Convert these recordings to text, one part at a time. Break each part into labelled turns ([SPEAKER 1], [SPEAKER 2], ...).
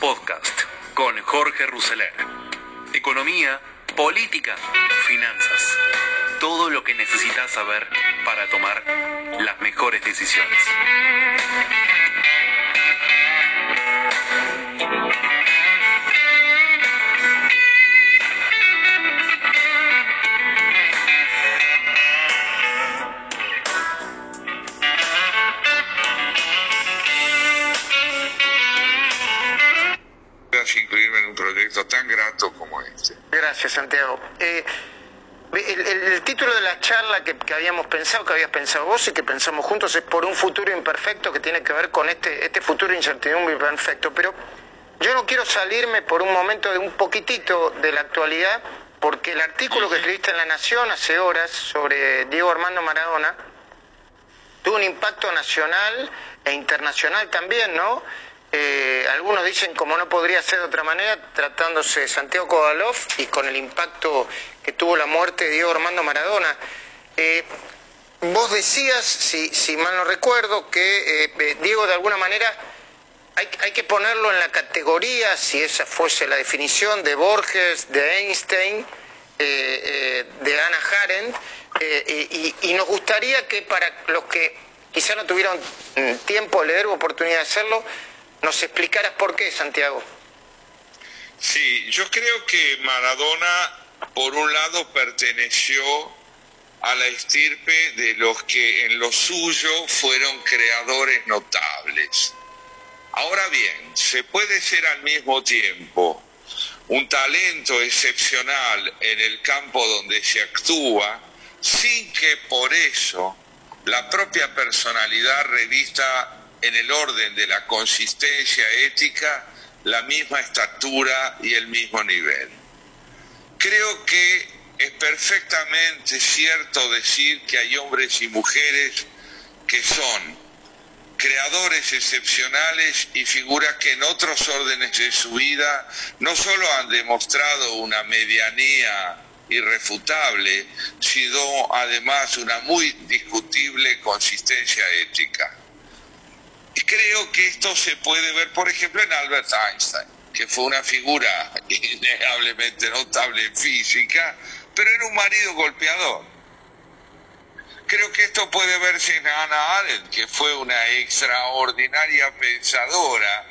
[SPEAKER 1] Podcast con Jorge Rousseler. Economía, política, finanzas. Todo lo que necesitas saber para tomar las mejores decisiones.
[SPEAKER 2] En un proyecto tan grato como este.
[SPEAKER 3] Gracias, Santiago. Eh, el, el, título de la charla que, que, habíamos pensado, que habías pensado vos y que pensamos juntos es por un futuro imperfecto que tiene que ver con este, este futuro incertidumbre imperfecto. Pero yo no quiero salirme por un momento de un poquitito de la actualidad, porque el artículo que escribiste en La Nación hace horas sobre Diego Armando Maradona tuvo un impacto nacional e internacional también, ¿no? Eh, algunos dicen, como no podría ser de otra manera, tratándose de Santiago Kovalov y con el impacto que tuvo la muerte de Diego Armando Maradona. Eh, vos decías, si, mal no recuerdo, que eh, Diego de alguna manera hay, que ponerlo en la categoría, si esa fuese la definición, de Borges, de Einstein, de Ana Arendt, y, nos gustaría que para los que quizá no tuvieron tiempo de leer o oportunidad de hacerlo, nos explicaras por qué, Santiago.
[SPEAKER 2] Sí, yo creo que Maradona, por un lado, perteneció a la estirpe de los que en lo suyo fueron creadores notables. Ahora bien, se puede ser al mismo tiempo un talento excepcional en el campo donde se actúa, sin que por eso la propia personalidad revista en el orden de la consistencia ética la misma estatura y el mismo nivel. Creo que es perfectamente cierto decir que hay hombres y mujeres que son creadores excepcionales y figuras que en otros órdenes de su vida no solo han demostrado una medianía irrefutable, sino además una muy discutible consistencia ética. Creo que esto se puede ver, por ejemplo, en Albert Einstein, que fue una figura innegablemente notable en física, pero era un marido golpeador. Creo que esto puede verse en Hannah Arendt, que fue una extraordinaria pensadora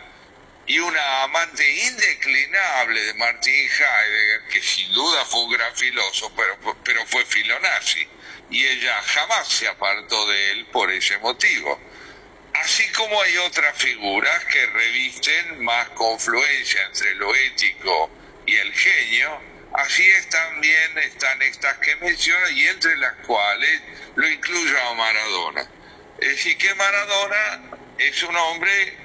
[SPEAKER 2] y una amante indeclinable de Martin Heidegger, que sin duda fue un gran filósofo, pero, pero fue filonazi. Y ella jamás se apartó de él por ese motivo. Así como hay otras figuras que revisten más confluencia entre lo ético y el genio, así es también están estas que menciono y entre las cuales lo incluyo a Maradona. Es decir, que Maradona es un hombre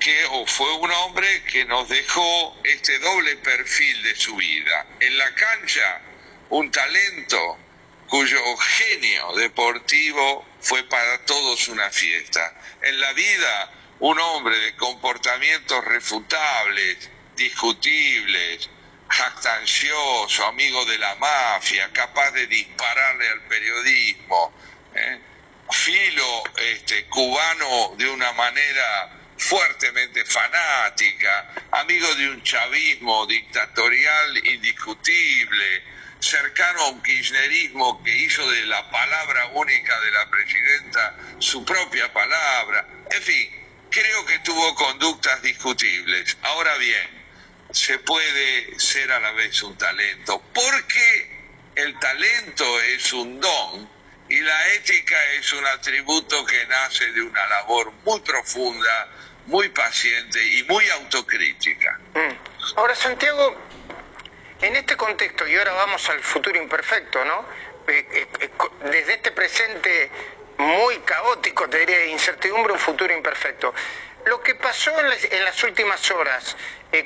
[SPEAKER 2] que, o fue un hombre que nos dejó este doble perfil de su vida. En la cancha, un talento cuyo genio deportivo fue para todos una fiesta. En la vida, un hombre de comportamientos refutables, discutibles, jactancioso, amigo de la mafia, capaz de dispararle al periodismo, ¿eh? filo este, cubano de una manera fuertemente fanática, amigo de un chavismo dictatorial indiscutible, cercano a un kirchnerismo que hizo de la palabra única de la presidenta su propia palabra. En fin, creo que tuvo conductas discutibles. Ahora bien, se puede ser a la vez un talento, porque el talento es un don y la ética es un atributo que nace de una labor muy profunda, muy paciente y muy autocrítica.
[SPEAKER 3] Mm. Ahora, Santiago, en este contexto, y ahora vamos al futuro imperfecto, ¿no? Eh, eh, eh, desde este presente muy caótico, te diría, de incertidumbre, un futuro imperfecto. Lo que pasó en las, últimas horas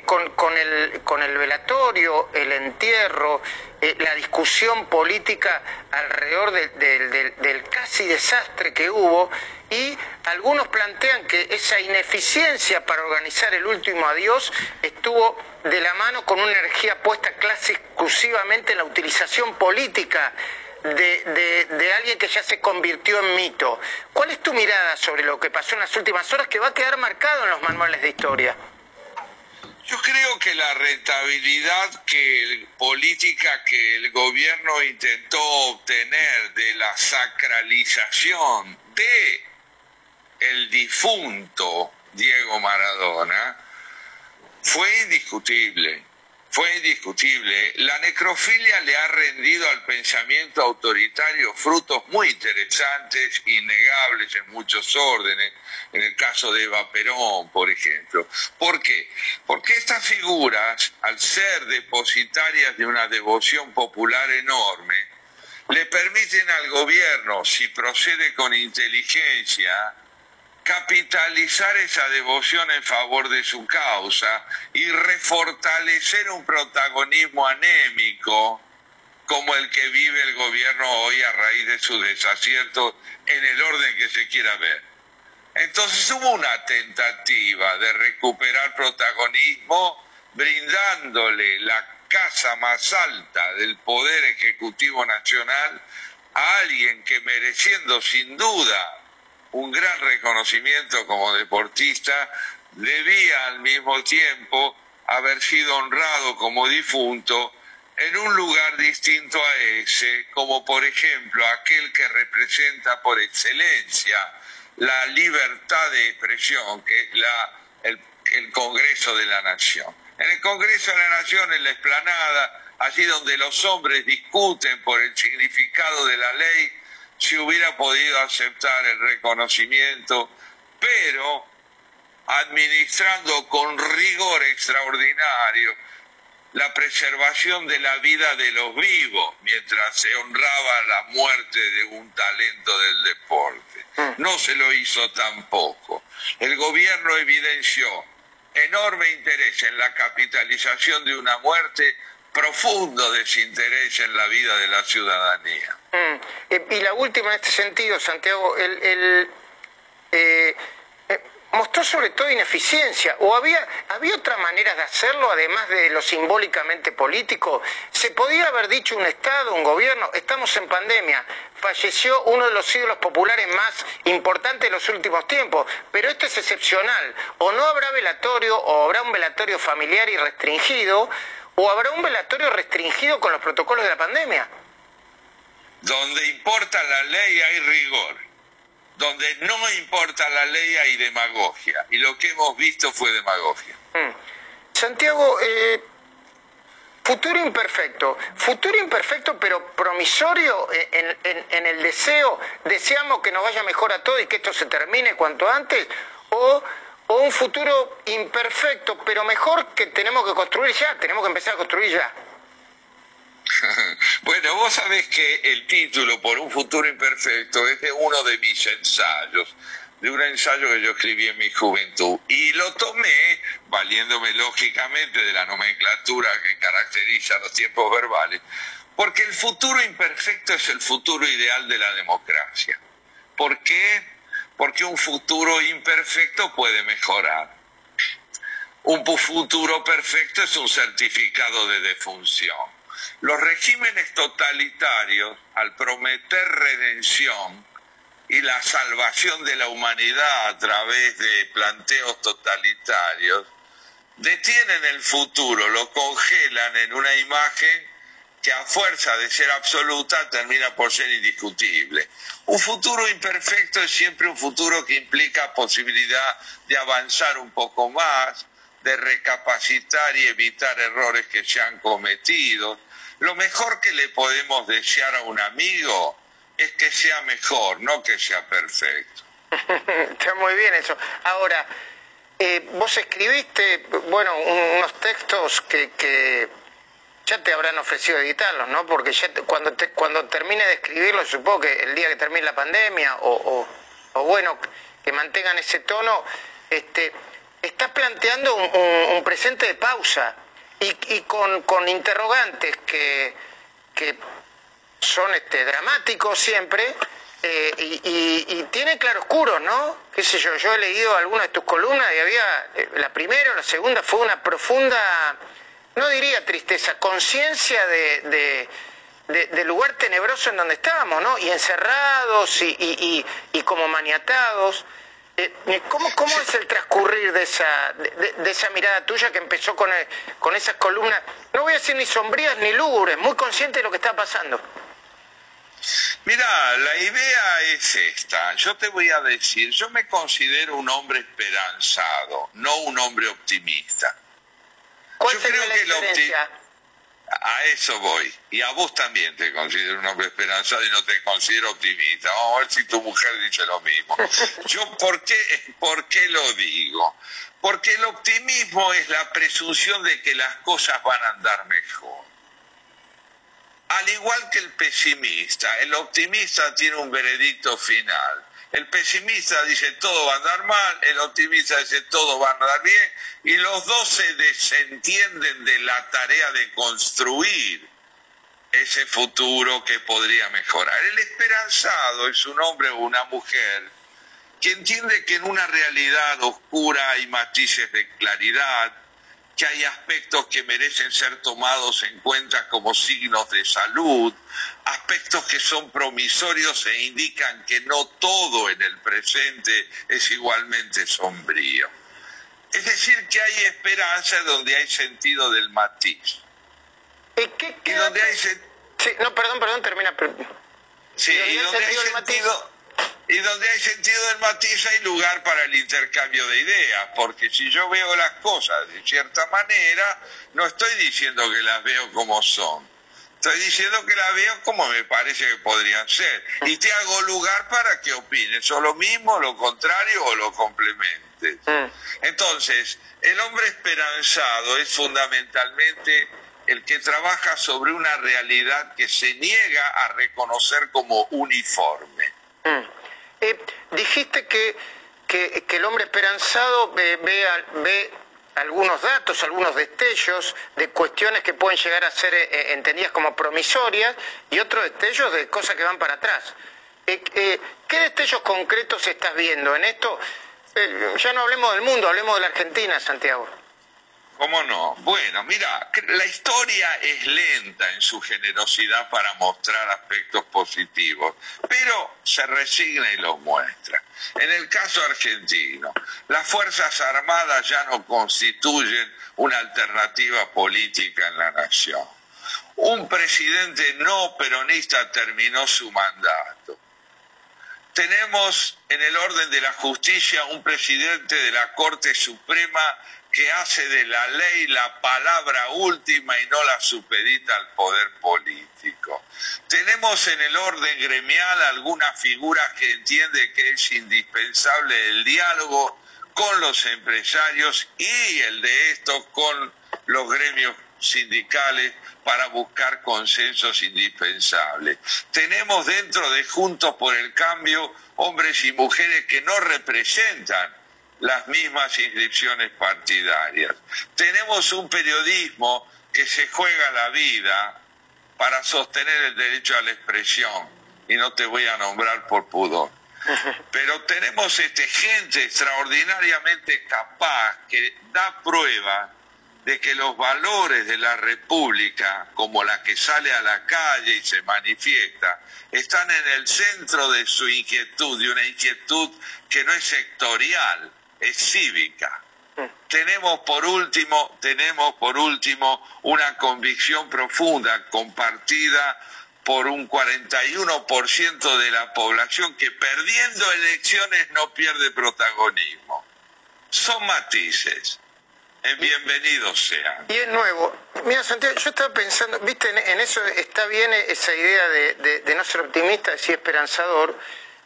[SPEAKER 3] con, el, velatorio, el entierro, la discusión política alrededor del casi desastre que hubo, y algunos plantean que esa ineficiencia para organizar el último adiós estuvo de la mano con una energía puesta casi exclusivamente en la utilización política de, de, alguien que ya se convirtió en mito. ¿Cuál es tu mirada sobre lo que pasó en las últimas horas que va a quedar marcado en los manuales de historia?
[SPEAKER 2] Yo creo que la rentabilidad que política que el gobierno intentó obtener de la sacralización de el difunto Diego Maradona fue indiscutible fue indiscutible. La necrofilia le ha rendido al pensamiento autoritario frutos muy interesantes, innegables en muchos órdenes, en el caso de Eva Perón, por ejemplo. ¿Por qué? Porque estas figuras, al ser depositarias de una devoción popular enorme, le permiten al gobierno, si procede con inteligencia, capitalizar esa devoción en favor de su causa y refortalecer un protagonismo anémico como el que vive el gobierno hoy a raíz de su desacierto en el orden que se quiera ver. Entonces hubo una tentativa de recuperar protagonismo brindándole la casa más alta del Poder Ejecutivo Nacional a alguien que mereciendo sin duda un gran reconocimiento como deportista, debía al mismo tiempo haber sido honrado como difunto en un lugar distinto a ese, como por ejemplo aquel que representa por excelencia la libertad de expresión, que es la, el, el Congreso de la Nación. En el Congreso de la Nación, en la explanada, allí donde los hombres discuten por el significado de la ley, si hubiera podido aceptar el reconocimiento, pero administrando con rigor extraordinario la preservación de la vida de los vivos mientras se honraba la muerte de un talento del deporte. Mm. No se lo hizo tampoco. El gobierno evidenció enorme interés en la capitalización de una muerte profundo desinterés en la vida de la ciudadanía.
[SPEAKER 3] Mm. Y la última en este sentido, Santiago, el, eh, eh, mostró sobre todo ineficiencia. ¿O había, había otra manera de hacerlo, además de lo simbólicamente político? Se podía haber dicho un Estado, un gobierno, estamos en pandemia, falleció uno de los ídolos populares más importantes de los últimos tiempos, pero esto es excepcional. O no habrá velatorio, o habrá un velatorio familiar y restringido, ¿O habrá un velatorio restringido con los protocolos de la pandemia?
[SPEAKER 2] Donde importa la ley hay rigor. Donde no importa la ley hay demagogia. Y lo que hemos visto fue demagogia. Mm.
[SPEAKER 3] Santiago, eh, futuro imperfecto. Futuro imperfecto pero promisorio en, en el deseo. Deseamos que nos vaya mejor a todos y que esto se termine cuanto antes. O o un futuro imperfecto, pero mejor que tenemos que construir ya, tenemos que empezar a construir ya.
[SPEAKER 2] bueno, vos sabés que el título por un futuro imperfecto es de uno de mis ensayos, de un ensayo que yo escribí en mi juventud, y lo tomé valiéndome lógicamente de la nomenclatura que caracteriza los tiempos verbales, porque el futuro imperfecto es el futuro ideal de la democracia. ¿Por qué? Porque un futuro imperfecto puede mejorar. Un futuro perfecto es un certificado de defunción. Los regímenes totalitarios, al prometer redención y la salvación de la humanidad a través de planteos totalitarios, detienen el futuro, lo congelan en una imagen que a fuerza de ser absoluta termina por ser indiscutible. Un futuro imperfecto es siempre un futuro que implica posibilidad de avanzar un poco más, de recapacitar y evitar errores que se han cometido. Lo mejor que le podemos desear a un amigo es que sea mejor, no que sea perfecto.
[SPEAKER 3] Está muy bien eso. Ahora, eh, vos escribiste, bueno, unos textos que, que ya te habrán ofrecido editarlos, ¿no? Porque ya cuando, cuando termine de escribirlo, supongo que el día que termine la pandemia, o, bueno, que mantengan ese tono, este, estás planteando un, presente de pausa y, con, interrogantes que, que son este, dramáticos siempre, eh, y, y, tiene claroscuros, ¿no? Qué sé yo, yo he leído algunas de tus columnas y había, eh, la primera o la segunda fue una profunda no diría tristeza, conciencia de, del lugar tenebroso en donde estábamos, ¿no? Y encerrados y, como maniatados. Eh, ¿cómo, ¿Cómo es el transcurrir de esa, de, esa mirada tuya que empezó con, con esas columnas, no voy a decir ni sombrías ni lúgubres, muy consciente de lo que está pasando?
[SPEAKER 2] Mira, la idea es esta. Yo te voy a decir, yo me considero un hombre esperanzado, no un hombre optimista.
[SPEAKER 3] ¿Cuál yo creo que
[SPEAKER 2] A eso voy. Y a vos también te considero un hombre esperanzado y no te considero optimista. Vamos a ver si tu mujer dice lo mismo. Yo, ¿por qué, ¿por qué lo digo? Porque el optimismo es la presunción de que las cosas van a andar mejor. Al igual que el pesimista, el optimista tiene un veredicto final. El pesimista dice todo va a andar mal, el optimista dice todo va a andar bien, y los dos se desentienden de la tarea de construir ese futuro que podría mejorar. El esperanzado es un hombre o una mujer que entiende que en una realidad oscura hay matices de claridad, que hay aspectos que merecen ser tomados en cuenta como signos de salud, aspectos que son promisorios e indican que no todo en el presente es igualmente sombrío. Es decir, que hay esperanza donde hay sentido del matiz.
[SPEAKER 3] ¿Y, qué, donde hay sí, no, perdón, perdón, termina.
[SPEAKER 2] Sí, y donde hay sentido y donde hay sentido del matiz hay lugar para el intercambio de ideas, porque si yo veo las cosas de cierta manera, no estoy diciendo que las veo como son, estoy diciendo que las veo como me parece que podrían ser, y te hago lugar para que opines, o lo mismo, lo contrario, o lo complementes. Entonces, el hombre esperanzado es fundamentalmente el que trabaja sobre una realidad que se niega a reconocer como uniforme.
[SPEAKER 3] Mm. Eh, dijiste que, que, el hombre esperanzado ve, ve, algunos datos, algunos destellos de cuestiones que pueden llegar a ser eh, eh, entendidas como promisorias y otros destellos de cosas que van para atrás. ¿Qué destellos concretos estás viendo en esto? ya no hablemos del mundo, hablemos de la Argentina, Santiago.
[SPEAKER 2] ¿Cómo no? Bueno, mira, la historia es lenta en su generosidad para mostrar aspectos positivos, pero se resigna y los muestra. En el caso argentino, las Fuerzas Armadas ya no constituyen una alternativa política en la nación. Un presidente no peronista terminó su mandato. Tenemos en el orden de la justicia un presidente de la Corte Suprema que hace de la ley la palabra última y no la supedita al poder político. Tenemos en el orden gremial algunas figuras que entiende que es indispensable el diálogo con los empresarios y el de estos con los gremios sindicales para buscar consensos indispensables. Tenemos dentro de Juntos por el Cambio hombres y mujeres que no representan las mismas inscripciones partidarias. Tenemos un periodismo que se juega la vida para sostener el derecho a la expresión, y no te voy a nombrar por pudor. Pero tenemos este gente extraordinariamente capaz que da prueba de que los valores de la República, como la que sale a la calle y se manifiesta, están en el centro de su inquietud, y una inquietud que no es sectorial, es cívica. Tenemos por último, tenemos por último una convicción profunda compartida por un 41% de la población que perdiendo elecciones no pierde protagonismo. Son matices. Bienvenidos sean.
[SPEAKER 3] Y es nuevo. Mira, Santiago, yo estaba pensando, viste, en, eso está bien esa idea de, no ser optimista, de ser esperanzador.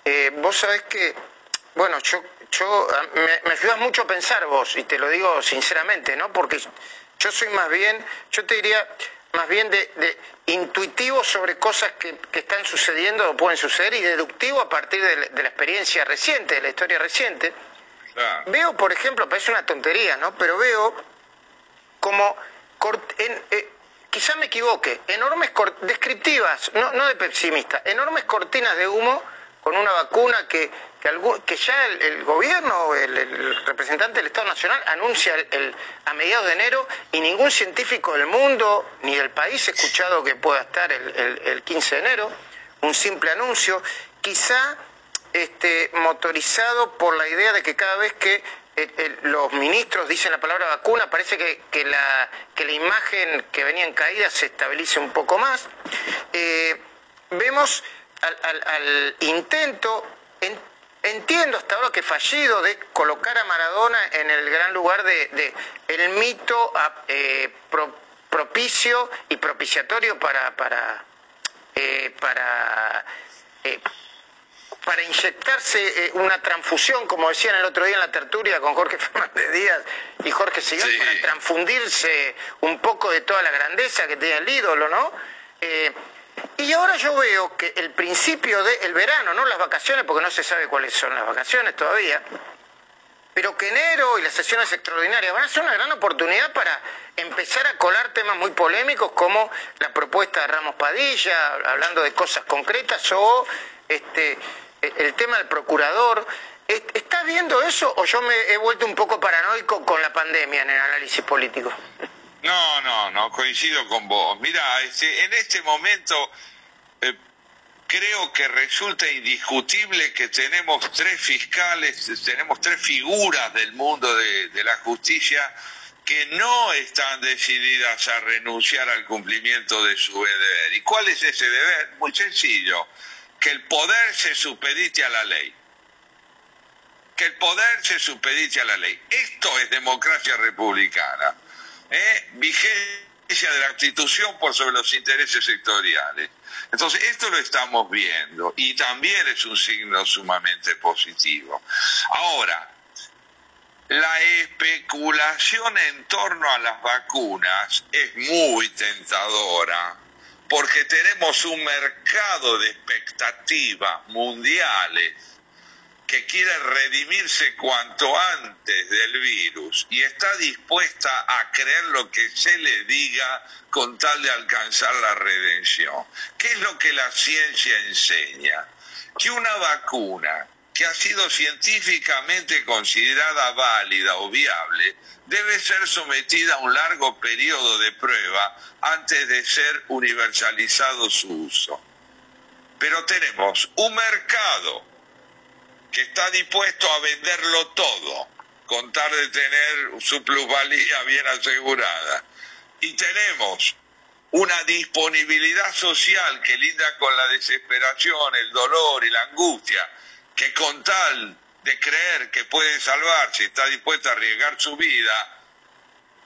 [SPEAKER 3] Eh, vos sabés que, bueno, yo yo me, ayudas mucho a pensar vos, y te lo digo sinceramente, ¿no? Porque yo soy más bien, yo te diría, más bien de, intuitivo sobre cosas que, están sucediendo o pueden suceder y deductivo a partir de, la experiencia reciente, de la historia reciente. Veo, por ejemplo, parece una tontería, ¿no? Pero veo como, en, eh, quizá me equivoque, enormes, descriptivas, no, no de pesimista, enormes cortinas de humo con una vacuna que que, ya el, gobierno, el, representante del Estado Nacional anuncia el, a mediados de enero y ningún científico del mundo ni del país ha escuchado que pueda estar el, 15 de enero, un simple anuncio. Quizá este, motorizado por la idea de que cada vez que eh, los ministros dicen la palabra vacuna, parece que, la, que la imagen que venía en caída se estabilice un poco más. vemos al, intento, entiendo hasta ahora que fallido, de colocar a Maradona en el gran lugar de, el mito eh, propicio y propiciatorio para, para, eh, para, eh, para inyectarse una transfusión, como decían el otro día en la tertulia con Jorge Fernández Díaz y Jorge Sigán, para transfundirse un poco de toda la grandeza que tiene el ídolo, ¿no? Y ahora yo veo que el principio del verano, no las vacaciones, porque no se sabe cuáles son las vacaciones todavía, pero que enero y las sesiones extraordinarias van a ser una gran oportunidad para empezar a colar temas muy polémicos como la propuesta de Ramos Padilla, hablando de cosas concretas, o este, el tema del procurador. ¿Estás viendo eso o yo me he vuelto un poco paranoico con la pandemia en el análisis político?
[SPEAKER 2] No, no, no, coincido con vos. Mira, este, en este momento eh, creo que resulta indiscutible que tenemos tres fiscales, tenemos tres figuras del mundo de, de la justicia que no están decididas a renunciar al cumplimiento de su deber. ¿Y cuál es ese deber? Muy sencillo, que el poder se supedite a la ley. Que el poder se supedite a la ley. Esto es democracia republicana. ¿Eh? vigencia de la institución por sobre los intereses sectoriales. Entonces, esto lo estamos viendo y también es un signo sumamente positivo. Ahora, la especulación en torno a las vacunas es muy tentadora porque tenemos un mercado de expectativas mundiales que quiere redimirse cuanto antes del virus y está dispuesta a creer lo que se le diga con tal de alcanzar la redención. ¿Qué es lo que la ciencia enseña? Que una vacuna que ha sido científicamente considerada válida o viable debe ser sometida a un largo periodo de prueba antes de ser universalizado su uso. Pero tenemos un mercado que está dispuesto a venderlo todo, con tal de tener su plusvalía bien asegurada. Y tenemos una disponibilidad social que linda con la desesperación, el dolor y la angustia, que con tal de creer que puede salvarse, está dispuesta a arriesgar su vida,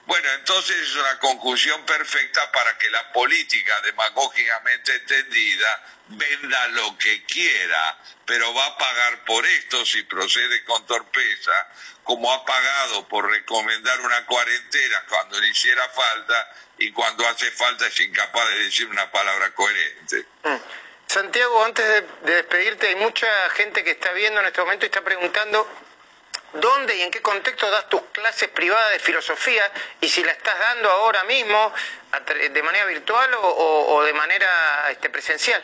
[SPEAKER 2] bueno, entonces es una conjunción perfecta para que la política demagógicamente entendida venda lo que quiera, pero va a pagar por esto si procede con torpeza, como ha pagado por recomendar una cuarentena cuando le hiciera falta y cuando hace falta es incapaz de decir una palabra coherente. Mm.
[SPEAKER 3] Santiago, antes de, despedirte, hay mucha gente que está viendo en este momento y está preguntando dónde y en qué contexto das tus clases privadas de filosofía y si la estás dando ahora mismo de manera virtual o, de manera este, presencial.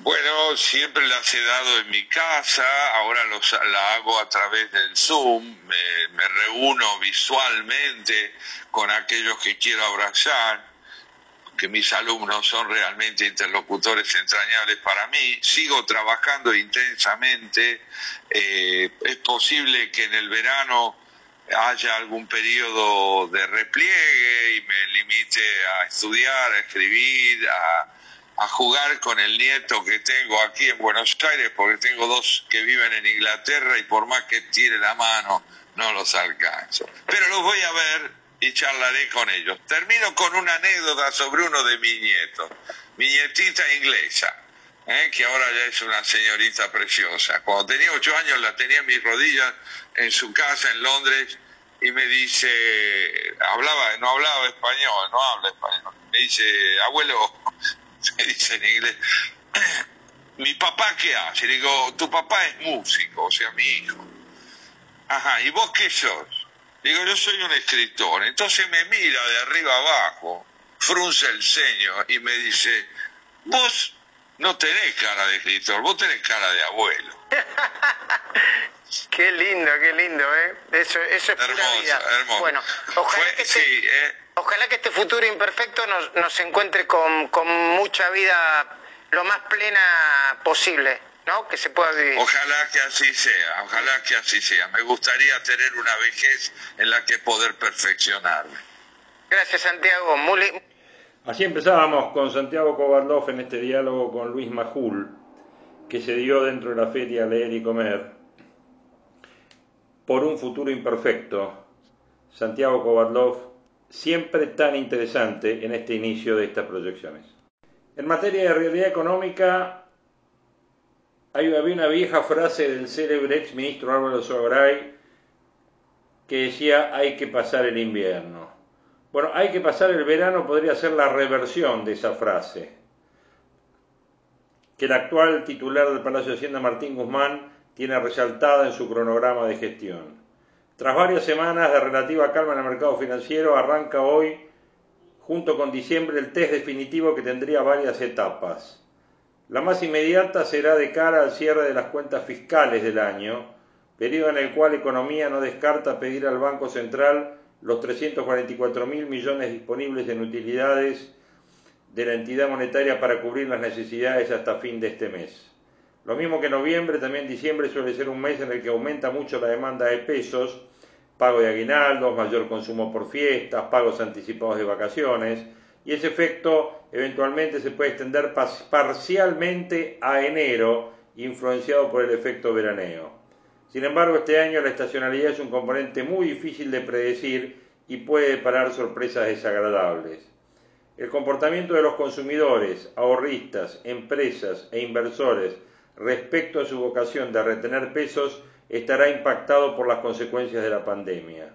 [SPEAKER 2] Bueno, siempre las he dado en mi casa, ahora los, la hago a través del Zoom, me, me reúno visualmente con aquellos que quiero abrazar que mis alumnos son realmente interlocutores entrañables para mí. Sigo trabajando intensamente. Eh, es posible que en el verano haya algún periodo de repliegue y me limite a estudiar, a escribir, a, a jugar con el nieto que tengo aquí en Buenos Aires, porque tengo dos que viven en Inglaterra y por más que tire la mano, no los alcanzo. Pero los voy a ver y charlaré con ellos. Termino con una anécdota sobre uno de mis nietos, mi nietita inglesa, ¿eh? que ahora ya es una señorita preciosa. Cuando tenía ocho años la tenía en mis rodillas en su casa en Londres y me dice, hablaba, no hablaba español, no habla español. Me dice, abuelo, me dice en inglés, ¿mi papá qué hace? Le digo, tu papá es músico, o sea, mi hijo. Ajá, ¿y vos qué sos? Digo, yo soy un escritor. Entonces me mira de arriba abajo, frunce el ceño y me dice, vos no tenés cara de escritor, vos tenés cara de abuelo.
[SPEAKER 3] qué lindo, qué lindo, ¿eh? Eso, eso es
[SPEAKER 2] hermoso, vida.
[SPEAKER 3] Bueno, ojalá, que este, eh. ojalá que este futuro imperfecto nos, nos encuentre con, con mucha vida lo más plena posible. ¿No? Que se pueda vivir.
[SPEAKER 2] Ojalá que así sea, ojalá que así sea. Me gustaría tener una vejez en la que poder perfeccionarme.
[SPEAKER 3] Gracias, Santiago. Muy...
[SPEAKER 4] Así empezábamos con Santiago Kovardov en este diálogo con Luis Majul, que se dio dentro de la feria Leer y Comer, por un futuro imperfecto. Santiago Kovardov, siempre tan interesante en este inicio de estas proyecciones. En materia de realidad económica, había una vieja frase del célebre ex ministro Álvaro Sogray que decía hay que pasar el invierno. Bueno, hay que pasar el verano podría ser la reversión de esa frase, que el actual titular del Palacio de Hacienda, Martín Guzmán, tiene resaltada en su cronograma de gestión. Tras varias semanas de relativa calma en el mercado financiero, arranca hoy, junto con diciembre, el test definitivo que tendría varias etapas. La más inmediata será de cara al cierre de las cuentas fiscales del año, periodo en el cual Economía no descarta pedir al Banco Central los 344 mil millones disponibles en utilidades de la entidad monetaria para cubrir las necesidades hasta fin de este mes. Lo mismo que noviembre, también diciembre suele ser un mes en el que aumenta mucho la demanda de pesos, pago de aguinaldos, mayor consumo por fiestas, pagos anticipados de vacaciones, y ese efecto eventualmente se puede extender parcialmente a enero, influenciado por el efecto veraneo. Sin embargo, este año la estacionalidad es un componente muy difícil de predecir y puede deparar sorpresas desagradables. El comportamiento de los consumidores, ahorristas, empresas e inversores respecto a su vocación de retener pesos estará impactado por las consecuencias de la pandemia.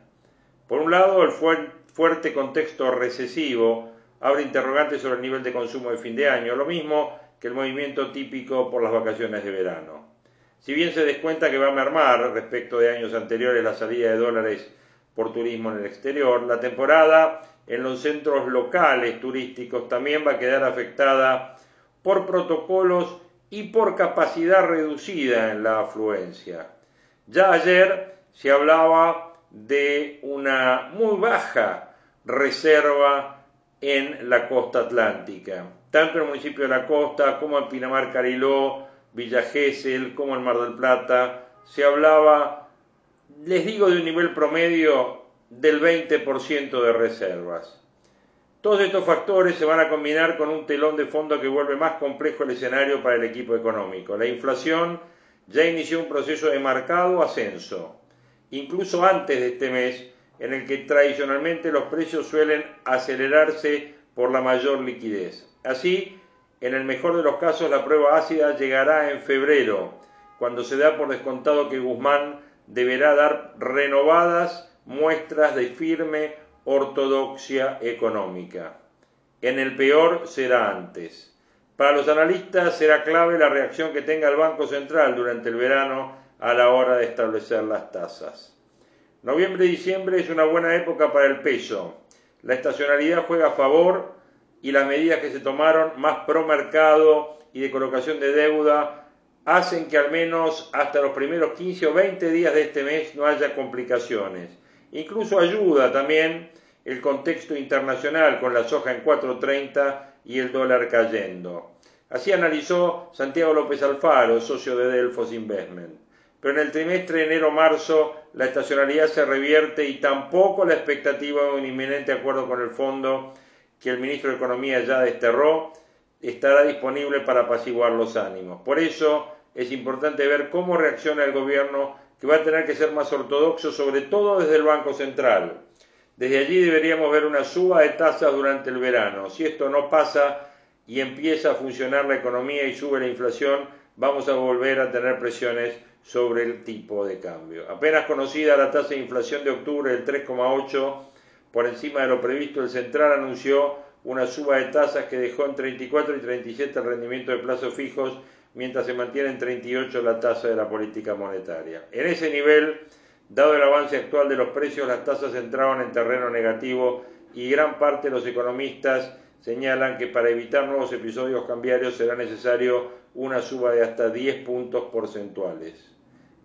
[SPEAKER 4] Por un lado, el fuerte contexto recesivo abre interrogantes sobre el nivel de consumo de fin de año, lo mismo que el movimiento típico por las vacaciones de verano. Si bien se descuenta que va a mermar respecto de años anteriores la salida de dólares por turismo en el exterior, la temporada en los centros locales turísticos también va a quedar afectada por protocolos y por capacidad reducida en la afluencia. Ya ayer se hablaba de una muy baja reserva en la costa atlántica, tanto en el municipio de la costa como en Pinamar Cariló, Villa Gesell, como en Mar del Plata, se hablaba, les digo, de un nivel promedio del 20% de reservas. Todos estos factores se van a combinar con un telón de fondo que vuelve más complejo el escenario para el equipo económico. La inflación ya inició un proceso de marcado ascenso, incluso antes de este mes, en el que tradicionalmente los precios suelen acelerarse por la mayor liquidez. Así, en el mejor de los casos, la prueba ácida llegará en febrero, cuando se da por descontado que Guzmán deberá dar renovadas muestras de firme ortodoxia económica. En el peor será antes. Para los analistas será clave la reacción que tenga el Banco Central durante el verano a la hora de establecer las tasas. Noviembre y diciembre es una buena época para el peso. La estacionalidad juega a favor y las medidas que se tomaron más pro mercado y de colocación de deuda hacen que al menos hasta los primeros 15 o 20 días de este mes no haya complicaciones. Incluso ayuda también el contexto internacional con la soja en 4.30 y el dólar cayendo. Así analizó Santiago López Alfaro, socio de Delfos Investment. Pero en el trimestre enero-marzo la estacionalidad se revierte y tampoco la expectativa de un inminente acuerdo con el fondo que el ministro de Economía ya desterró, estará disponible para apaciguar los ánimos. Por eso es importante ver cómo reacciona el gobierno, que va a tener que ser más ortodoxo, sobre todo desde el Banco Central. Desde allí deberíamos ver una suba de tasas durante el verano. Si esto no pasa y empieza a funcionar la economía y sube la inflación, vamos a volver a tener presiones sobre el tipo de cambio. Apenas conocida la tasa de inflación de octubre del 3,8 por encima de lo previsto, el Central anunció una suba de tasas que dejó en 34 y 37 el rendimiento de plazos fijos, mientras se mantiene en 38 la tasa de la política monetaria. En ese nivel, dado el avance actual de los precios, las tasas entraban en terreno negativo y gran parte de los economistas señalan que para evitar nuevos episodios cambiarios será necesario una suba de hasta 10 puntos porcentuales.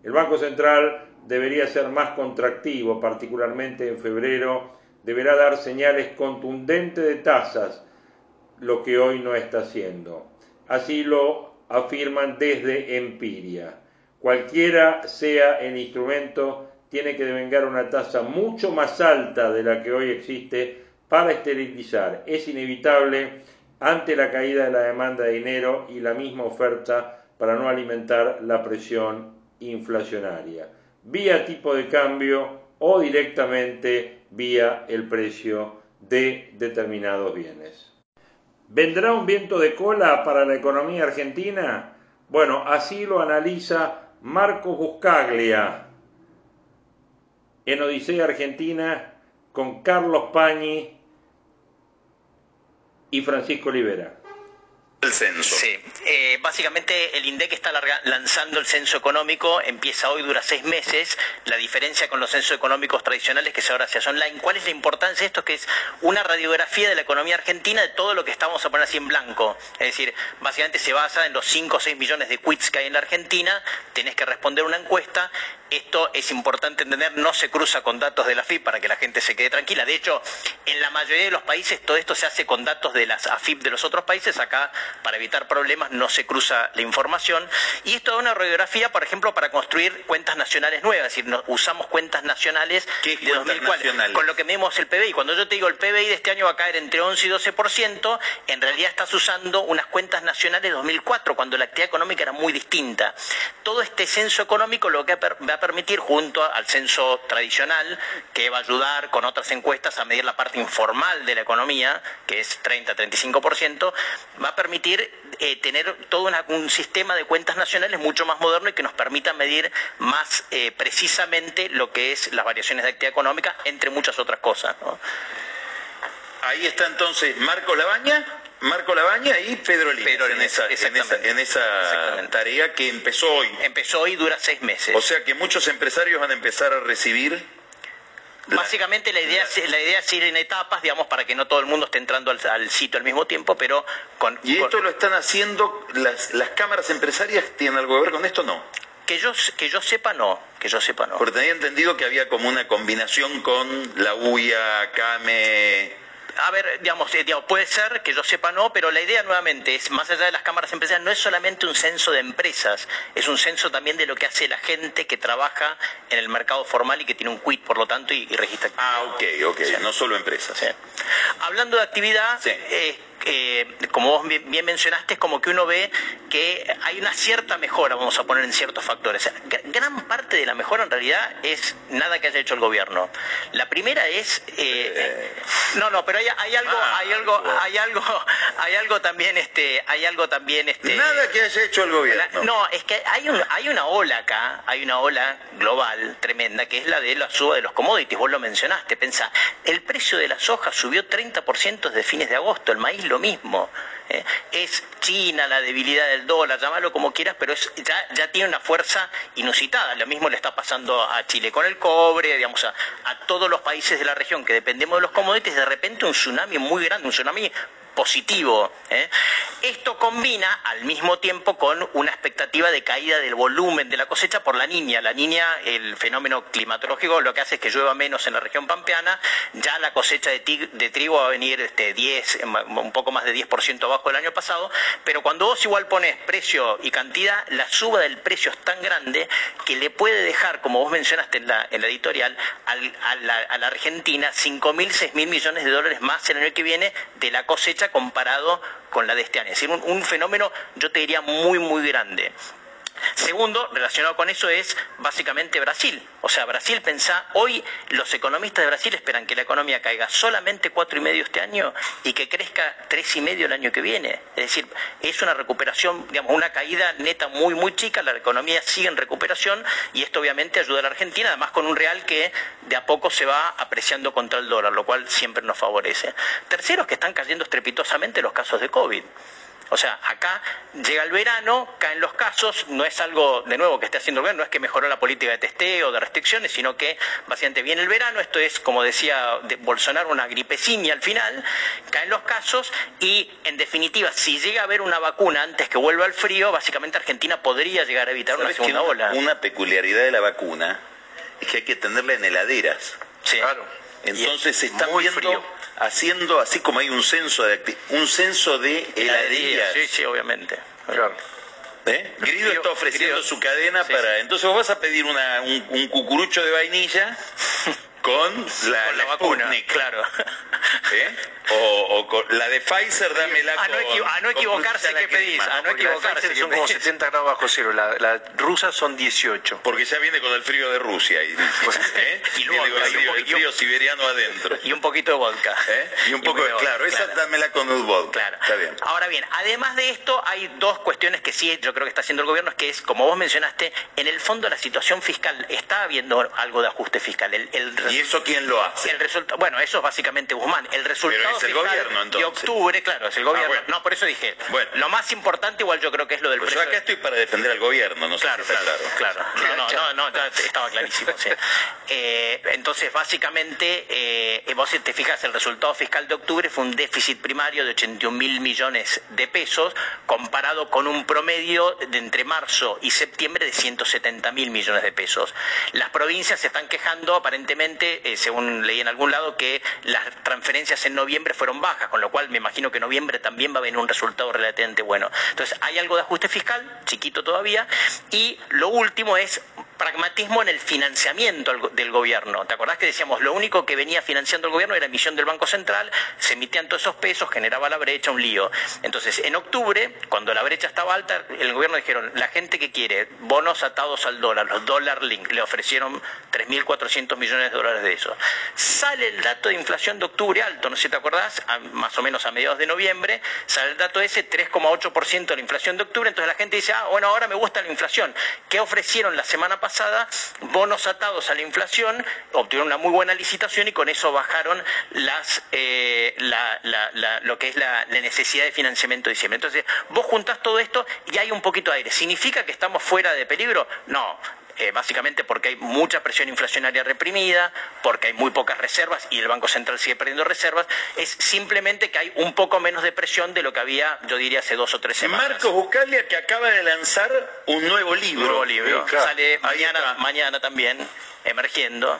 [SPEAKER 4] El Banco Central debería ser más contractivo, particularmente en febrero, deberá dar señales contundentes de tasas, lo que hoy no está haciendo. Así lo afirman desde Empiria. Cualquiera sea el instrumento, tiene que devengar una tasa mucho más alta de la que hoy existe para esterilizar. Es inevitable ante la caída de la demanda de dinero y la misma oferta para no alimentar la presión inflacionaria, vía tipo de cambio o directamente vía el precio de determinados bienes. ¿Vendrá un viento de cola para la economía argentina? Bueno, así lo analiza Marco Buscaglia en Odisea Argentina con Carlos Pañi y Francisco Olivera
[SPEAKER 5] el censo.
[SPEAKER 6] Sí, eh, básicamente el INDEC está lanzando el censo económico, empieza hoy, dura seis meses. La diferencia con los censos económicos tradicionales que ahora se hace online. ¿Cuál es la importancia de esto? Que es una radiografía de la economía argentina de todo lo que estamos a poner así en blanco. Es decir, básicamente se basa en los 5 o 6 millones de quits que hay en la Argentina, tenés que responder una encuesta. Esto es importante entender, no se cruza con datos de la FIP para que la gente se quede tranquila. De hecho, en la mayoría de los países todo esto se hace con datos de las AFIP de los otros países. Acá para evitar problemas no se cruza la información. Y esto da una radiografía, por ejemplo, para construir cuentas nacionales nuevas, es decir, usamos cuentas nacionales
[SPEAKER 5] de 2004,
[SPEAKER 6] con lo que medimos el PBI. Cuando yo te digo el PBI de este año va a caer entre 11 y 12%, en realidad estás usando unas cuentas nacionales de 2004, cuando la actividad económica era muy distinta. Todo este censo económico lo que va a permitir, junto al censo tradicional, que va a ayudar con otras encuestas a medir la parte informal de la economía, que es 30-35%, va a permitir eh, tener todo un sistema de cuentas nacionales mucho más moderno y que nos permita medir más eh, precisamente lo que es las variaciones de actividad económica, entre muchas otras cosas.
[SPEAKER 5] Ahí está entonces Marco Labaña. Marco Labaña y Pedro Línez, en, esa, en esa, tarea que empezó hoy.
[SPEAKER 6] Empezó hoy, dura seis meses.
[SPEAKER 5] O sea que muchos empresarios van a empezar a recibir
[SPEAKER 6] Básicamente la idea, es, la idea es ir en etapas, digamos, para que no todo el mundo esté entrando al, sitio al mismo tiempo, pero con...
[SPEAKER 5] ¿Y esto lo están haciendo, las, las cámaras empresarias tienen algo que ver con esto no?
[SPEAKER 6] Que yo, que yo sepa no, que yo sepa no.
[SPEAKER 5] Porque tenía entendido que había como una combinación con la UIA, CAME,
[SPEAKER 6] a ver, eh, digamos, puede ser que yo sepa no, pero la idea nuevamente es, más allá de las cámaras empresariales, no es solamente un censo de empresas, es un censo también de lo que hace la gente que trabaja en el mercado formal y que tiene un quit, por lo tanto, y, registra.
[SPEAKER 5] Ah, ok, ok, no solo empresas.
[SPEAKER 6] Hablando de actividad, eh, como vos bien mencionaste, es como que uno ve que hay una cierta mejora, vamos a poner en ciertos factores. gran parte de la mejora en realidad es nada que haya hecho el gobierno. La primera es, eh, no, no, pero hay, algo, ah, hay algo, hay algo, hay algo también, este, hay algo también, este.
[SPEAKER 5] Nada que haya hecho el gobierno.
[SPEAKER 6] no, es que hay hay una ola acá, hay una ola global tremenda que es la de la suba de los commodities. Vos lo mencionaste, pensá, el precio de la soja subió 30% desde fines de agosto, el maíz lo mismo. ¿eh? Es China, la debilidad del dólar, llámalo como quieras, pero es, ya, ya tiene una fuerza inusitada. Lo mismo le está pasando a Chile con el cobre, digamos, a, a todos los países de la región que dependemos de los commodities, de repente un tsunami muy grande, un tsunami positivo. ¿eh? Esto combina al mismo tiempo con una expectativa de caída del volumen de la cosecha por la niña. La niña, el fenómeno climatológico, lo que hace es que llueva menos en la región pampeana. Ya la cosecha de, trigo va a venir este, 10, un poco más de 10% abajo del año pasado. Pero cuando vos igual pones precio y cantidad, la suba del precio es tan grande que le puede dejar, como vos mencionaste en la, editorial, a, la, a la Argentina 5.000, 6.000 millones de dólares más el año que viene de la cosecha comparado con la de este año. Es decir, un, fenómeno, yo te diría, muy, muy grande. Segundo, relacionado con eso, es básicamente Brasil. O sea, Brasil pensá, hoy los economistas de Brasil esperan que la economía caiga solamente cuatro y medio este año y que crezca tres y medio el año que viene. Es decir, es una recuperación, digamos, una caída neta muy, muy chica, la economía sigue en recuperación y esto obviamente ayuda a la Argentina, además con un real que de a poco se va apreciando contra el dólar, lo cual siempre nos favorece. Tercero, es que están cayendo estrepitosamente los casos de COVID. O sea, acá llega el verano, caen los casos, no es algo de nuevo que esté haciendo el gobierno, no es que mejoró la política de testeo, de restricciones, sino que básicamente viene el verano, esto es, como decía Bolsonaro, una gripecina al final, caen los casos y, en definitiva, si llega a haber una vacuna antes que vuelva al frío, básicamente Argentina podría llegar a evitar una segunda ola.
[SPEAKER 5] Una peculiaridad de la vacuna es que hay que tenerla en heladeras.
[SPEAKER 6] Sí. Claro.
[SPEAKER 5] Entonces se está viendo haciendo así como hay un censo de un censo de heladerías.
[SPEAKER 6] Sí, sí, obviamente.
[SPEAKER 5] ¿Eh? Grido está ofreciendo su cadena para. Entonces vos vas a pedir una, un, cucurucho de vainilla con la, la, vacuna, claro. ¿Eh? O, la de Pfizer, dámela
[SPEAKER 6] a no, a no equivocarse, ¿qué pedís? A no equivocarse,
[SPEAKER 7] son como 70 grados bajo cero. La, la rusa son 18.
[SPEAKER 5] Porque ya viene con el frío de Rusia. Y, ¿eh? y luego, con el frío, el frío, siberiano adentro.
[SPEAKER 6] Y un poquito de vodka.
[SPEAKER 5] ¿Eh? Y un poco, de, claro, esa dámela con un vodka. Claro. Está bien.
[SPEAKER 6] Ahora bien, además de esto, hay dos cuestiones que sí yo creo que está haciendo el gobierno, es que es, como vos mencionaste, en el fondo la situación fiscal, está habiendo algo de ajuste fiscal. El,
[SPEAKER 5] ¿Y eso quién lo hace?
[SPEAKER 6] El bueno, eso es básicamente Guzmán. El resultado
[SPEAKER 5] es el gobierno, entonces.
[SPEAKER 6] de octubre, claro, es el gobierno. Ah, no, por eso dije. Bueno. Lo más importante igual yo creo que es lo del
[SPEAKER 5] pues Yo acá estoy para defender al gobierno, no
[SPEAKER 6] claro,
[SPEAKER 5] sé
[SPEAKER 6] claro, claro, No, no, no, no, estaba clarísimo. Eh, entonces, básicamente, eh, vos te fijas, el resultado fiscal de octubre fue un déficit primario de 81 mil millones de pesos, comparado con un promedio de entre marzo y septiembre de 170 mil millones de pesos. Las provincias se están quejando, aparentemente, eh, según leí en algún lado, que las transferencias en noviembre fueron bajas, con lo cual me imagino que noviembre también va a venir un resultado relativamente bueno. Entonces, hay algo de ajuste fiscal, chiquito todavía, y lo último es pragmatismo en el financiamiento del gobierno. ¿Te acordás que decíamos lo único que venía financiando el gobierno era emisión del Banco Central, se emitían todos esos pesos, generaba la brecha, un lío. Entonces, en octubre, cuando la brecha estaba alta, el gobierno dijeron, la gente que quiere bonos atados al dólar, los dólar link, le ofrecieron 3.400 millones de dólares de eso. Sale el dato de inflación de octubre alto, no sé si te acordás, más o menos a mediados de noviembre, sale el dato ese 3,8% de la inflación de octubre, entonces la gente dice, ah, bueno, ahora me gusta la inflación. ¿Qué ofrecieron la semana pasada? Bonos atados a la inflación, obtuvieron una muy buena licitación y con eso bajaron las, eh, lo que es la, necesidad de financiamiento de diciembre. Entonces, vos juntás todo esto y hay un poquito de aire. ¿Significa que estamos fuera de peligro? No. Eh, básicamente porque hay mucha presión inflacionaria reprimida, porque hay muy pocas reservas y el Banco Central sigue perdiendo reservas, es simplemente que hay un poco menos de presión de lo que había, yo diría, hace dos o tres semanas.
[SPEAKER 5] Marcos Buscalia que acaba de lanzar un nuevo libro.
[SPEAKER 6] nuevo libro. Sale mañana, mañana también, emergiendo.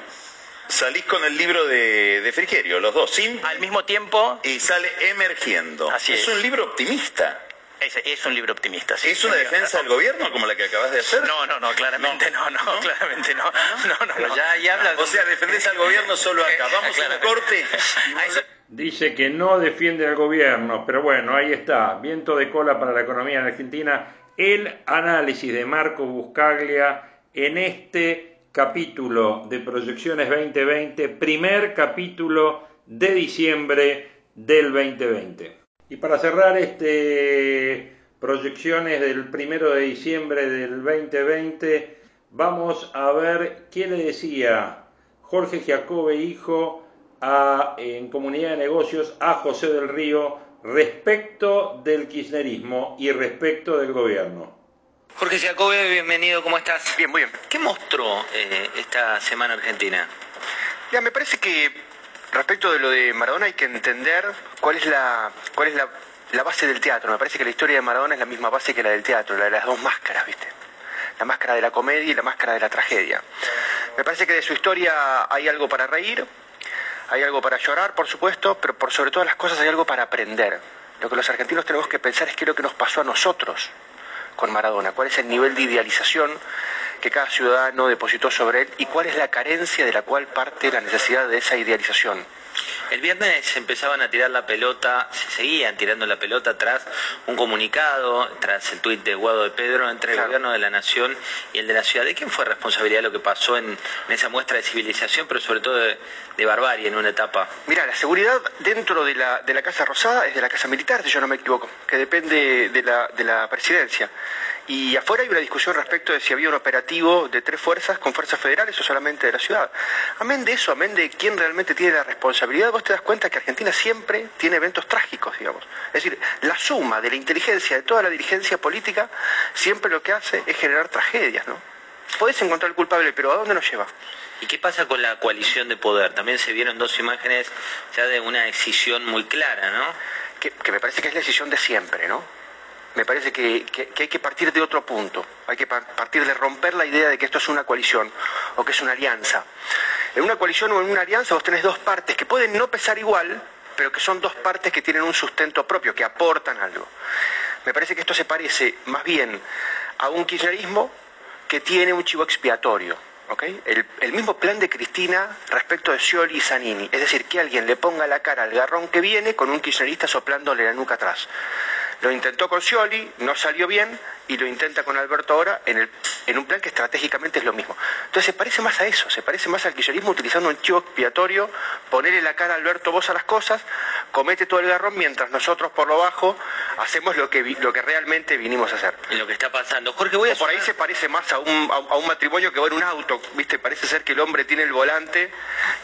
[SPEAKER 5] Salís con el libro de, de Frigerio, los dos, ¿sí?
[SPEAKER 6] Al mismo tiempo.
[SPEAKER 5] Y sale emergiendo. Así es. Es un libro optimista.
[SPEAKER 6] Es, un libro optimista. Sí,
[SPEAKER 5] ¿Es una defensa del gobierno como la que acabas de hacer?
[SPEAKER 6] No, no, no, claramente no, no, claramente no. No, no, no.
[SPEAKER 5] Ya, ya hablas. O sea, defendés al gobierno solo acá. Vamos a un corte.
[SPEAKER 4] Dice que no defiende al gobierno, pero bueno, ahí está. Viento de cola para la economía en Argentina. El análisis de Marco Buscaglia en este capítulo de Proyecciones 2020, primer capítulo de diciembre del 2020. Y para cerrar este proyecciones del primero de diciembre del 2020, vamos a ver qué le decía Jorge Jacobe, hijo, a, en Comunidad de Negocios, a José del Río, respecto del kirchnerismo y respecto del gobierno.
[SPEAKER 8] Jorge Jacobe, bienvenido, ¿cómo estás?
[SPEAKER 7] Bien, muy bien.
[SPEAKER 8] ¿Qué mostró eh, esta semana Argentina?
[SPEAKER 7] Ya, me parece que Respecto de lo de Maradona hay que entender cuál es la, cuál es la, base del teatro. Me parece que la historia de Maradona es la misma base que la del teatro, la de las dos máscaras, ¿viste? La máscara de la comedia y la máscara de la tragedia. Me parece que de su historia hay algo para reír, hay algo para llorar, por supuesto, pero por sobre todas las cosas hay algo para aprender. Lo que los argentinos tenemos que pensar es qué es lo que nos pasó a nosotros con Maradona, cuál es el nivel de idealización que cada ciudadano depositó sobre él y cuál es la carencia de la cual parte la necesidad de esa idealización.
[SPEAKER 8] El viernes empezaban a tirar la pelota, se seguían tirando la pelota tras un comunicado, tras el tuit de Guado de Pedro entre el gobierno de la nación y el de la ciudad. ¿De quién fue responsabilidad lo que pasó en, esa muestra de civilización, pero sobre todo de, barbarie en una etapa?
[SPEAKER 7] Mira, la seguridad dentro de la, de la Casa Rosada es de la Casa Militar, si yo no me equivoco, que depende de la, de la presidencia. Y afuera hay una discusión respecto de si había un operativo de tres fuerzas con fuerzas federales o solamente de la ciudad. Amén de eso, amén de quién realmente tiene la responsabilidad, vos te das cuenta que Argentina siempre tiene eventos trágicos, digamos. Es decir, la suma de la inteligencia de toda la dirigencia política siempre lo que hace es generar tragedias, ¿no? Podés encontrar el culpable, pero ¿a dónde nos lleva?
[SPEAKER 8] ¿Y qué pasa con la coalición de poder? También se vieron dos imágenes ya de una decisión muy clara, ¿no?
[SPEAKER 7] Que, que me parece que es la decisión de siempre, ¿no? Me parece que, hay que partir de otro punto, hay que partir de romper la idea de que esto es una coalición o que es una alianza. En una coalición o en una alianza vos tenés dos partes que pueden no pesar igual, pero que son dos partes que tienen un sustento propio, que aportan algo. Me parece que esto se parece más bien a un kirchnerismo que tiene un chivo expiatorio. El, mismo plan de Cristina respecto de Scioli y Zanini, es decir, que alguien le ponga la cara al garrón que viene con un kirchnerista soplándole la nuca atrás. Lo intentó con Scioli, no salió bien, y lo intenta con Alberto ahora en, el, en un plan que estratégicamente es lo mismo. Entonces se parece más a eso, se parece más al kirchnerismo utilizando un chivo expiatorio, ponerle la cara a Alberto vos a las cosas, comete todo el garrón mientras nosotros por lo bajo hacemos lo que, lo que realmente vinimos a hacer.
[SPEAKER 8] Y lo que está pasando. Jorge, voy a...
[SPEAKER 7] por ahí se parece más a un, a, un matrimonio que va en un auto, ¿viste? Parece ser que el hombre tiene el volante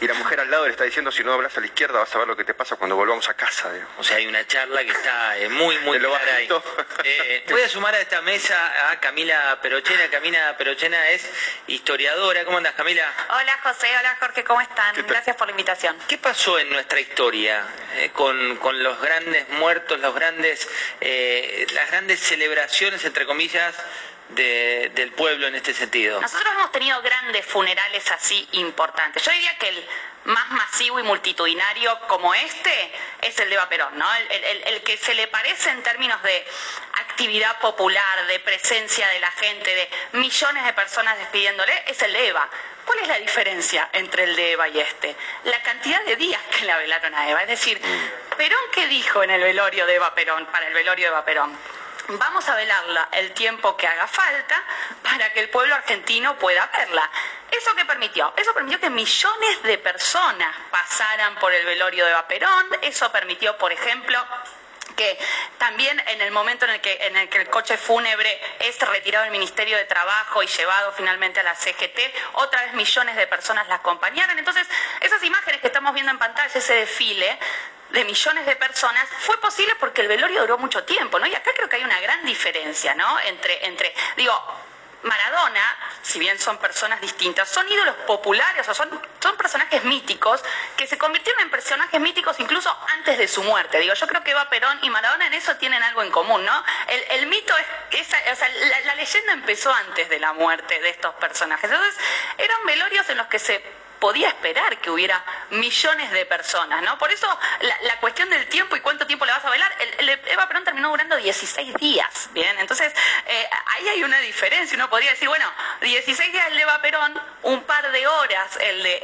[SPEAKER 7] y la mujer al lado le está diciendo si no hablas a la izquierda vas a ver lo que te pasa cuando volvamos a casa.
[SPEAKER 8] O sea, hay una charla que está eh, muy, muy ahí. Eh, voy a sumar a esta mesa a Camila Perochena. Camila Perochena es historiadora. ¿Cómo andas, Camila?
[SPEAKER 9] Hola, José. Hola, Jorge. ¿Cómo están? Gracias por la invitación.
[SPEAKER 8] ¿Qué pasó en nuestra historia eh, con, los grandes muertos, los grandes, eh, las grandes celebraciones, entre comillas, del pueblo en este sentido?
[SPEAKER 9] Nosotros hemos tenido grandes funerales así importantes. Yo diría que el más masivo y multitudinario como este es el de Eva Perón, ¿no? El, que se le parece en términos de actividad popular, de presencia de la gente, de millones de personas despidiéndole, es el de Eva. ¿Cuál es la diferencia entre el de Eva y este? La cantidad de días que la velaron a Eva. Es decir, Perón, ¿qué dijo en el velorio de Eva Perón, para el velorio de Eva Perón? Vamos a velarla el tiempo que haga falta para que el pueblo argentino pueda verla. ¿Eso qué permitió? Eso permitió que millones de personas pasaran por el velorio de Vaperón. Eso permitió, por ejemplo, que también en el momento en el, que, el el coche fúnebre es retirado del Ministerio de Trabajo y llevado finalmente a la CGT, otra vez millones de personas la acompañaron. Entonces, esas imágenes que estamos viendo en pantalla, ese desfile, de millones de personas, fue posible porque el velorio duró mucho tiempo, ¿no? Y acá creo que hay una gran diferencia, ¿no? Entre, entre digo, Maradona, si bien son personas distintas, son ídolos populares, o son, son personajes míticos que se convirtieron en personajes míticos incluso antes de su muerte. Digo, yo creo que Eva Perón y Maradona en eso tienen algo en común, ¿no? El, mito es que o sea, la, la leyenda empezó antes de la muerte de estos personajes. Entonces, eran velorios en los que se podía esperar que hubiera millones de personas, ¿no? Por eso la, cuestión del tiempo y cuánto tiempo le vas a velar, el, Eva Perón terminó durando 16 días, ¿bien? Entonces, eh, ahí hay una diferencia, uno podría decir, bueno, 16 días el de Eva Perón, un par de horas el de,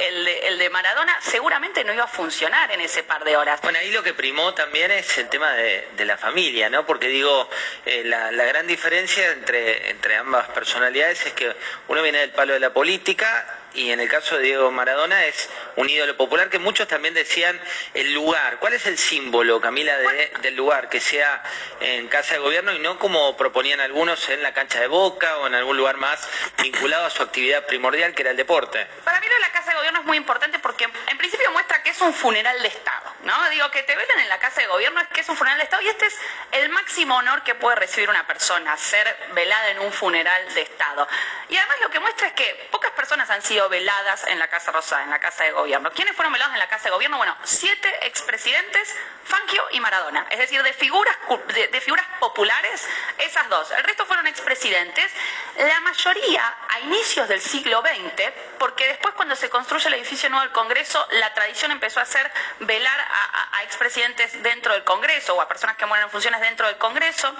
[SPEAKER 9] el de, Maradona, seguramente no iba a funcionar en ese par de horas.
[SPEAKER 8] Bueno, ahí lo que primó también es el tema de, la familia, ¿no? Porque digo, eh, la, la, gran diferencia entre, entre ambas personalidades es que uno viene del palo de la política y en el caso de Diego Maradona es un ídolo popular que muchos también decían el lugar. ¿Cuál es el símbolo, Camila, del lugar? Que sea en casa de gobierno y no como proponían algunos en la cancha de Boca o en algún lugar más vinculado a su actividad primordial que era el deporte.
[SPEAKER 9] Para mí lo de la casa de gobierno es muy importante porque en principio muestra que es un funeral de Estado, ¿no? Digo, que te velen en la casa de gobierno es que es un funeral de Estado y este es el máximo honor que puede recibir una persona, ser velada en un funeral de Estado. Y además lo que muestra es que pocas personas han sido veladas en la Casa Rosada, en la Casa de Gobierno. ¿Quiénes fueron velados en la Casa de Gobierno? Bueno, siete expresidentes, Fangio y Maradona. Es decir, de figuras, de, figuras populares, esas dos. El resto fueron expresidentes, la mayoría a inicios del siglo XX, porque después cuando se construye el edificio nuevo del Congreso, la tradición empezó a ser velar a, a expresidentes dentro del Congreso o a personas que mueren en funciones dentro del Congreso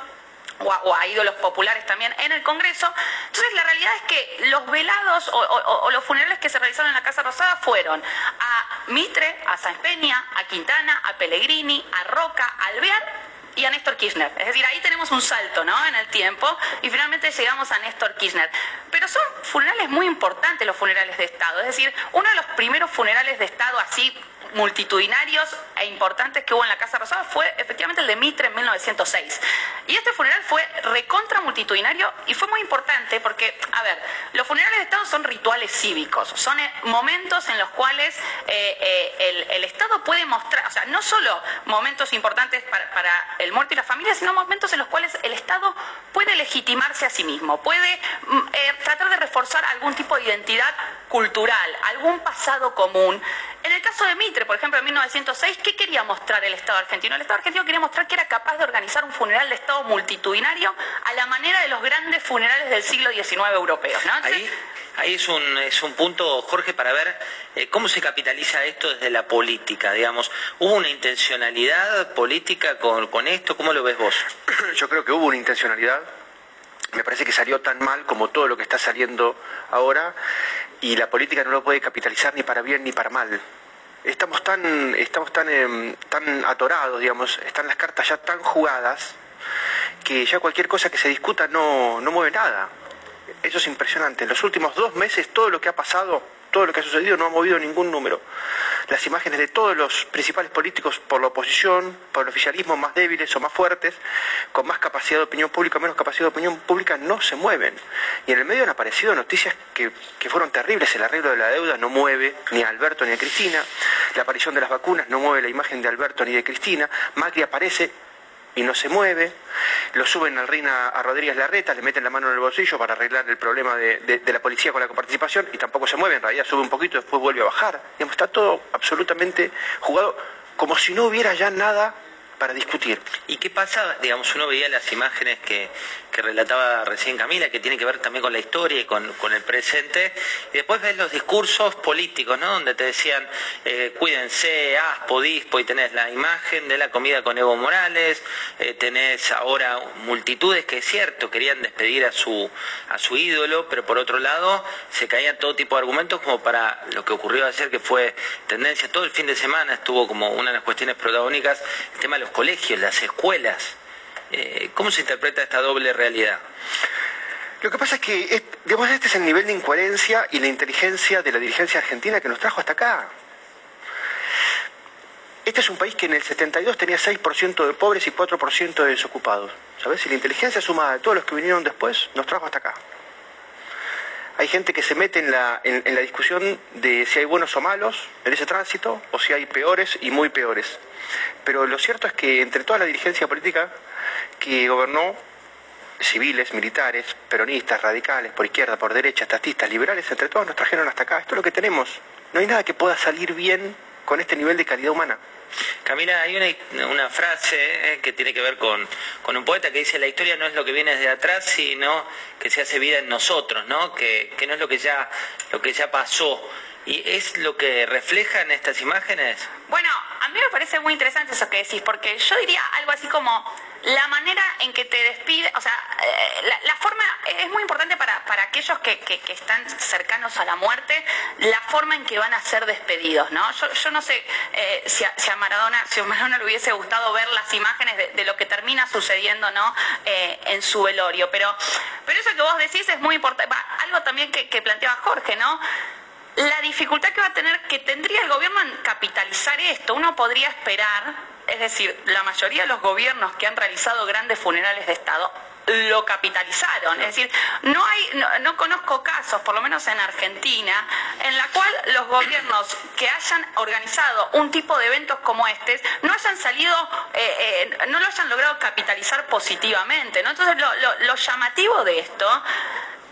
[SPEAKER 9] o a, ídolos populares también en el Congreso. Entonces la realidad es que los velados o, los funerales que se realizaron en la Casa Rosada fueron a Mitre, a Sáenz Peña, a Quintana, a Pellegrini, a Roca, a Alvear y a Néstor Kirchner. Es decir, ahí tenemos un salto ¿no? en el tiempo y finalmente llegamos a Néstor Kirchner. Pero son funerales muy importantes los funerales de Estado. Es decir, uno de los primeros funerales de Estado así multitudinarios e importantes que hubo en la Casa Rosada fue efectivamente el de Mitre en 1906. Y este funeral fue recontra multitudinario y fue muy importante porque, a ver, los funerales de Estado son rituales cívicos, son eh, momentos en los cuales eh, eh, el, Estado puede mostrar, o sea, no solo momentos importantes para, el muerto y la familia, sino momentos en los cuales el Estado puede legitimarse a sí mismo, puede mm, tratar de reforzar algún tipo de identidad cultural, algún pasado común. En el caso de Mitre, por ejemplo, en 1906, ¿qué quería mostrar el Estado argentino? El Estado argentino quería mostrar que era capaz de organizar un funeral de Estado multitudinario a la manera de los grandes funerales del siglo XIX europeos. ¿no?
[SPEAKER 8] ahí, Ahí es un, es un punto, Jorge, para ver eh, cómo se capitaliza esto desde la política, digamos. ¿Hubo una intencionalidad política con, con esto? ¿Cómo lo ves vos?
[SPEAKER 7] Yo creo que hubo una intencionalidad. Me parece que salió tan mal como todo lo que está saliendo ahora y la política no lo puede capitalizar ni para bien ni para mal. Estamos tan, estamos tan, em, tan atorados, digamos, están las cartas ya tan jugadas que ya cualquier cosa que se discuta no, no mueve nada. Eso es impresionante. En los últimos dos meses todo lo que ha pasado, todo lo que ha sucedido no ha movido ningún número. Las imágenes de todos los principales políticos por la oposición, por el oficialismo más débiles o más fuertes, con más capacidad de opinión pública o menos capacidad de opinión pública, no se mueven. Y en el medio han aparecido noticias que, fueron terribles. El arreglo de la deuda no mueve ni a Alberto ni a Cristina. La aparición de las vacunas no mueve la imagen de Alberto ni de Cristina. Macri aparece y no se mueve, lo suben al Reina a Rodríguez Larreta, le meten la mano en el bolsillo para arreglar el problema de, la policía con la coparticipación y tampoco se mueve, en realidad sube un poquito después vuelve a bajar. Digamos, está todo absolutamente jugado como si no hubiera ya nada para discutir.
[SPEAKER 8] ¿Y qué pasa? Digamos, uno veía las imágenes que, relataba recién Camila, que tiene que ver también con la historia y con, el presente, y después ves los discursos políticos, ¿no? Donde te decían, eh, cuídense, aspo, dispo, y tenés la imagen de la comida con Evo Morales, eh, tenés ahora multitudes que es cierto, querían despedir a su, a su ídolo, pero por otro lado se caían todo tipo de argumentos como para lo que ocurrió ayer, que fue tendencia, todo el fin de semana estuvo como una de las cuestiones protagónicas, el tema de los colegios, las escuelas. Eh, ¿Cómo se interpreta esta doble realidad?
[SPEAKER 7] Lo que pasa es que digamos, este es el nivel de incoherencia y la inteligencia de la dirigencia argentina que nos trajo hasta acá. Este es un país que en el 72 tenía 6% de pobres y 4% de desocupados. ¿Sabes? Y la inteligencia sumada de todos los que vinieron después nos trajo hasta acá. Hay gente que se mete en la, en la discusión de si hay buenos o malos en ese tránsito o si hay peores y muy peores. Pero lo cierto es que entre toda la dirigencia política que gobernó, civiles, militares, peronistas, radicales, por izquierda, por derecha, estatistas, liberales, entre todos nos trajeron hasta acá. Esto es lo que tenemos. No hay nada que pueda salir bien con este nivel de calidad humana.
[SPEAKER 8] Camila, hay una, frase eh, que tiene que ver con, un poeta que dice la historia no es lo que viene de atrás, sino que se hace vida en nosotros, ¿no? Que, que no es lo que ya, lo que ya pasó. ¿Y es lo que refleja en estas imágenes?
[SPEAKER 9] Bueno, a mí me parece muy interesante eso que decís, porque yo diría algo así como la manera en que te despide, o sea, eh, la, forma es muy importante para, aquellos que, están cercanos a la muerte, la forma en que van a ser despedidos, ¿no? Yo, no sé eh, si, a, Maradona, si a Maradona le hubiese gustado ver las imágenes de, lo que termina sucediendo, ¿no? Eh, en su velorio, pero, pero eso que vos decís es muy importante, algo también que, que planteaba Jorge, ¿no? la dificultad que va a tener, que tendría el gobierno en capitalizar esto. Uno podría esperar, es decir, la mayoría de los gobiernos que han realizado grandes funerales de Estado lo capitalizaron. Es decir, no hay, no, conozco casos, por lo menos en Argentina, en la cual los gobiernos que hayan organizado un tipo de eventos como este no hayan salido, eh, eh, no lo hayan logrado capitalizar positivamente. ¿no? Entonces, lo llamativo de esto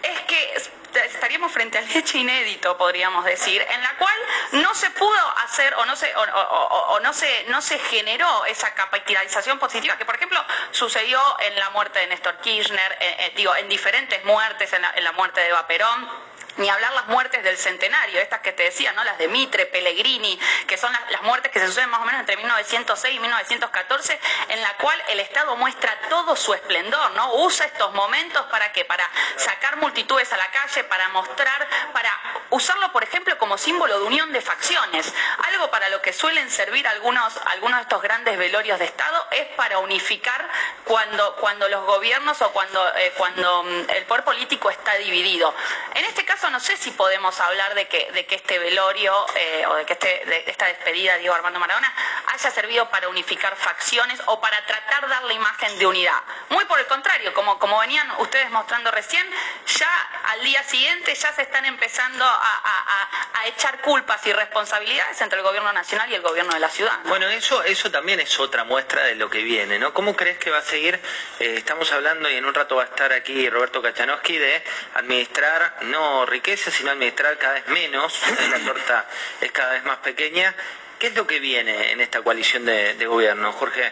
[SPEAKER 9] es que estaríamos frente al hecho inédito, podríamos decir, en la cual no se pudo hacer o no se, o, no se, no se generó esa capitalización positiva que, por ejemplo, sucedió en la muerte de Néstor Kirchner, eh, eh, digo, en diferentes muertes, en la, en la muerte de Eva Perón ni hablar las muertes del centenario, estas que te decía, ¿no? Las de Mitre, Pellegrini, que son las, muertes que se suceden más o menos entre 1906 y 1914, en la cual el Estado muestra todo su esplendor, ¿no? Usa estos momentos para qué? Para sacar multitudes a la calle, para mostrar, para usarlo, por ejemplo, como símbolo de unión de facciones. Algo para lo que suelen servir algunos, algunos de estos grandes velorios de Estado es para unificar cuando, cuando los gobiernos o cuando, eh, cuando mm, el poder político está dividido. En este caso no sé si podemos hablar de que, de que este velorio eh, o de que este, esta despedida de Diego Armando Maradona haya servido para unificar facciones o para tratar de dar la imagen de unidad. Muy por el contrario, como, como venían ustedes mostrando recién, ya al día siguiente ya se están empezando a, echar culpas y responsabilidades entre el gobierno nacional y el gobierno de la ciudad.
[SPEAKER 8] Bueno, eso, eso también es otra muestra de lo que viene, ¿no? ¿Cómo crees que va a seguir? Eh, estamos hablando y en un rato va a estar aquí Roberto Kachanowski de administrar no riqueza, sino administrar cada vez menos, la torta es cada vez más pequeña. ¿Qué es lo que viene en esta coalición de, gobierno, Jorge?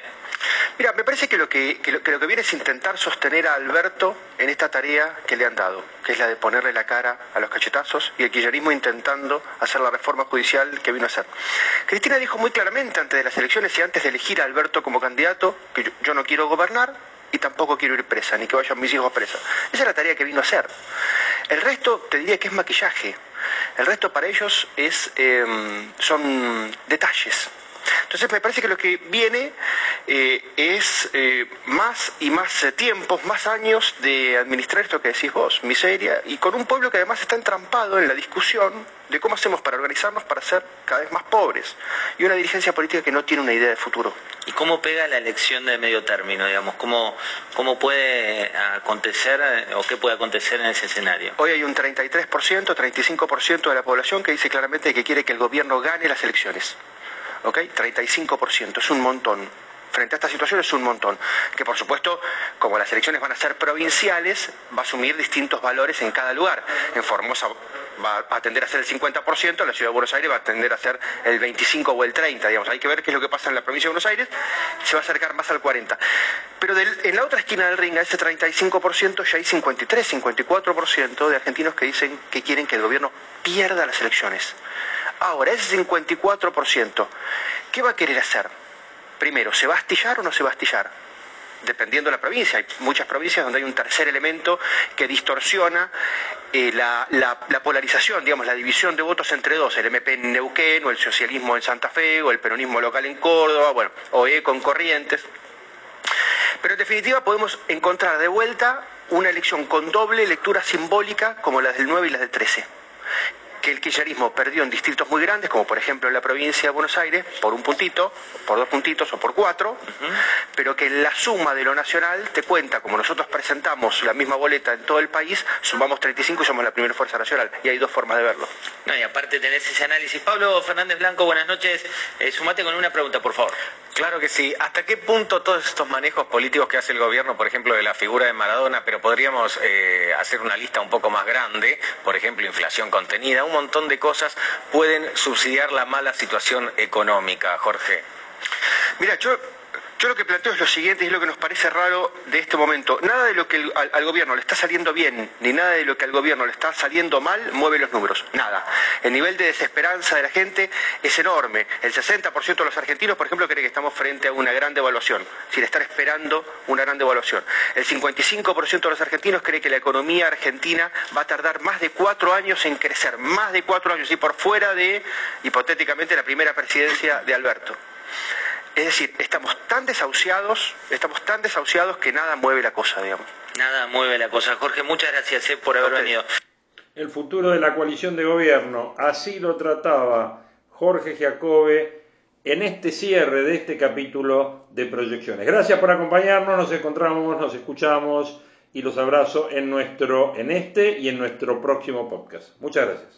[SPEAKER 7] Mira, me parece que lo que, lo, que viene es intentar sostener a Alberto en esta tarea que le han dado, que es la de ponerle la cara a los cachetazos y el kirchnerismo intentando hacer la reforma judicial que vino a hacer. Cristina dijo muy claramente antes de las elecciones y antes de elegir a Alberto como candidato que yo, no quiero gobernar y tampoco quiero ir presa, ni que vayan mis hijos presa. Esa es la tarea que vino a hacer. El resto te diría que es maquillaje. El resto para ellos es, em, son detalles. Entonces me parece que lo que viene eh, es eh, más y más eh, tiempos, más años de administrar esto que decís vos, miseria, y con un pueblo que además está entrampado en la discusión de cómo hacemos para organizarnos para ser cada vez más pobres, y una dirigencia política que no tiene una idea de futuro.
[SPEAKER 8] ¿Y cómo pega la elección de medio término, digamos? ¿Cómo, cómo puede acontecer o qué puede acontecer en ese escenario?
[SPEAKER 7] Hoy hay un 33%, 35% de la población que dice claramente que quiere que el gobierno gane las elecciones. ¿ok? 35%, es un montón. Frente a esta situación es un montón, que por supuesto, como las elecciones van a ser provinciales, va a asumir distintos valores en cada lugar. En Formosa va a tender a ser el 50%, la ciudad de Buenos Aires va a tender a ser el 25 o el 30, digamos. Hay que ver qué es lo que pasa en la provincia de Buenos Aires, se va a acercar más al 40. Pero en la otra esquina del ring, a ese 35%, ya hay 53, 54% de argentinos que dicen que quieren que el gobierno pierda las elecciones. Ahora, ese 54%, ¿qué va a querer hacer? Primero, ¿se va a astillar o no se va a astillar? Dependiendo de la provincia, hay muchas provincias donde hay un tercer elemento que distorsiona eh, la, polarización, digamos, la división de votos entre dos, el MP en Neuquén, o el socialismo en Santa Fe, o el peronismo local en Córdoba, bueno, o E con Corrientes. Pero en definitiva podemos encontrar de vuelta una elección con doble lectura simbólica como la del 9 y la del 13 que el kirchnerismo perdió en distritos muy grandes, como por ejemplo en la provincia de Buenos Aires, por un puntito, por dos puntitos o por cuatro, pero que la suma de lo nacional te cuenta, como nosotros presentamos la misma boleta en todo el país, sumamos 35 y somos la primera fuerza nacional. Y hay dos formas de verlo.
[SPEAKER 8] No, y aparte tenés ese análisis. Pablo Fernández Blanco, buenas noches. Eh, sumate con una pregunta, por favor.
[SPEAKER 10] Claro que sí. ¿Hasta qué punto todos estos manejos políticos que hace el gobierno, por ejemplo, de la figura de Maradona, pero podríamos eh, hacer una lista un poco más grande, por ejemplo, inflación contenida, un montón de cosas pueden subsidiar la mala situación económica, Jorge?
[SPEAKER 7] Mira, yo yo lo que planteo es lo siguiente, es lo que nos parece raro de este momento. Nada de lo que al, gobierno le está saliendo bien, ni nada de lo que al gobierno le está saliendo mal, mueve los números. Nada. El nivel de desesperanza de la gente es enorme. El 60% de los argentinos, por ejemplo, cree que estamos frente a una gran devaluación, sin estar esperando una gran devaluación. El 55% de los argentinos cree que la economía argentina va a tardar más de cuatro años en crecer, más de cuatro años, y por fuera de, hipotéticamente, la primera presidencia de Alberto. Es decir, estamos tan desahuciados, estamos tan desahuciados que nada mueve la cosa, digamos.
[SPEAKER 8] Nada mueve la cosa. Jorge, muchas gracias eh, por haber venido.
[SPEAKER 4] El futuro de la coalición de gobierno, así lo trataba Jorge Giacobbe en este cierre de este capítulo de proyecciones. Gracias por acompañarnos, nos encontramos, nos escuchamos y los abrazo en nuestro en este y en nuestro próximo podcast. Muchas gracias.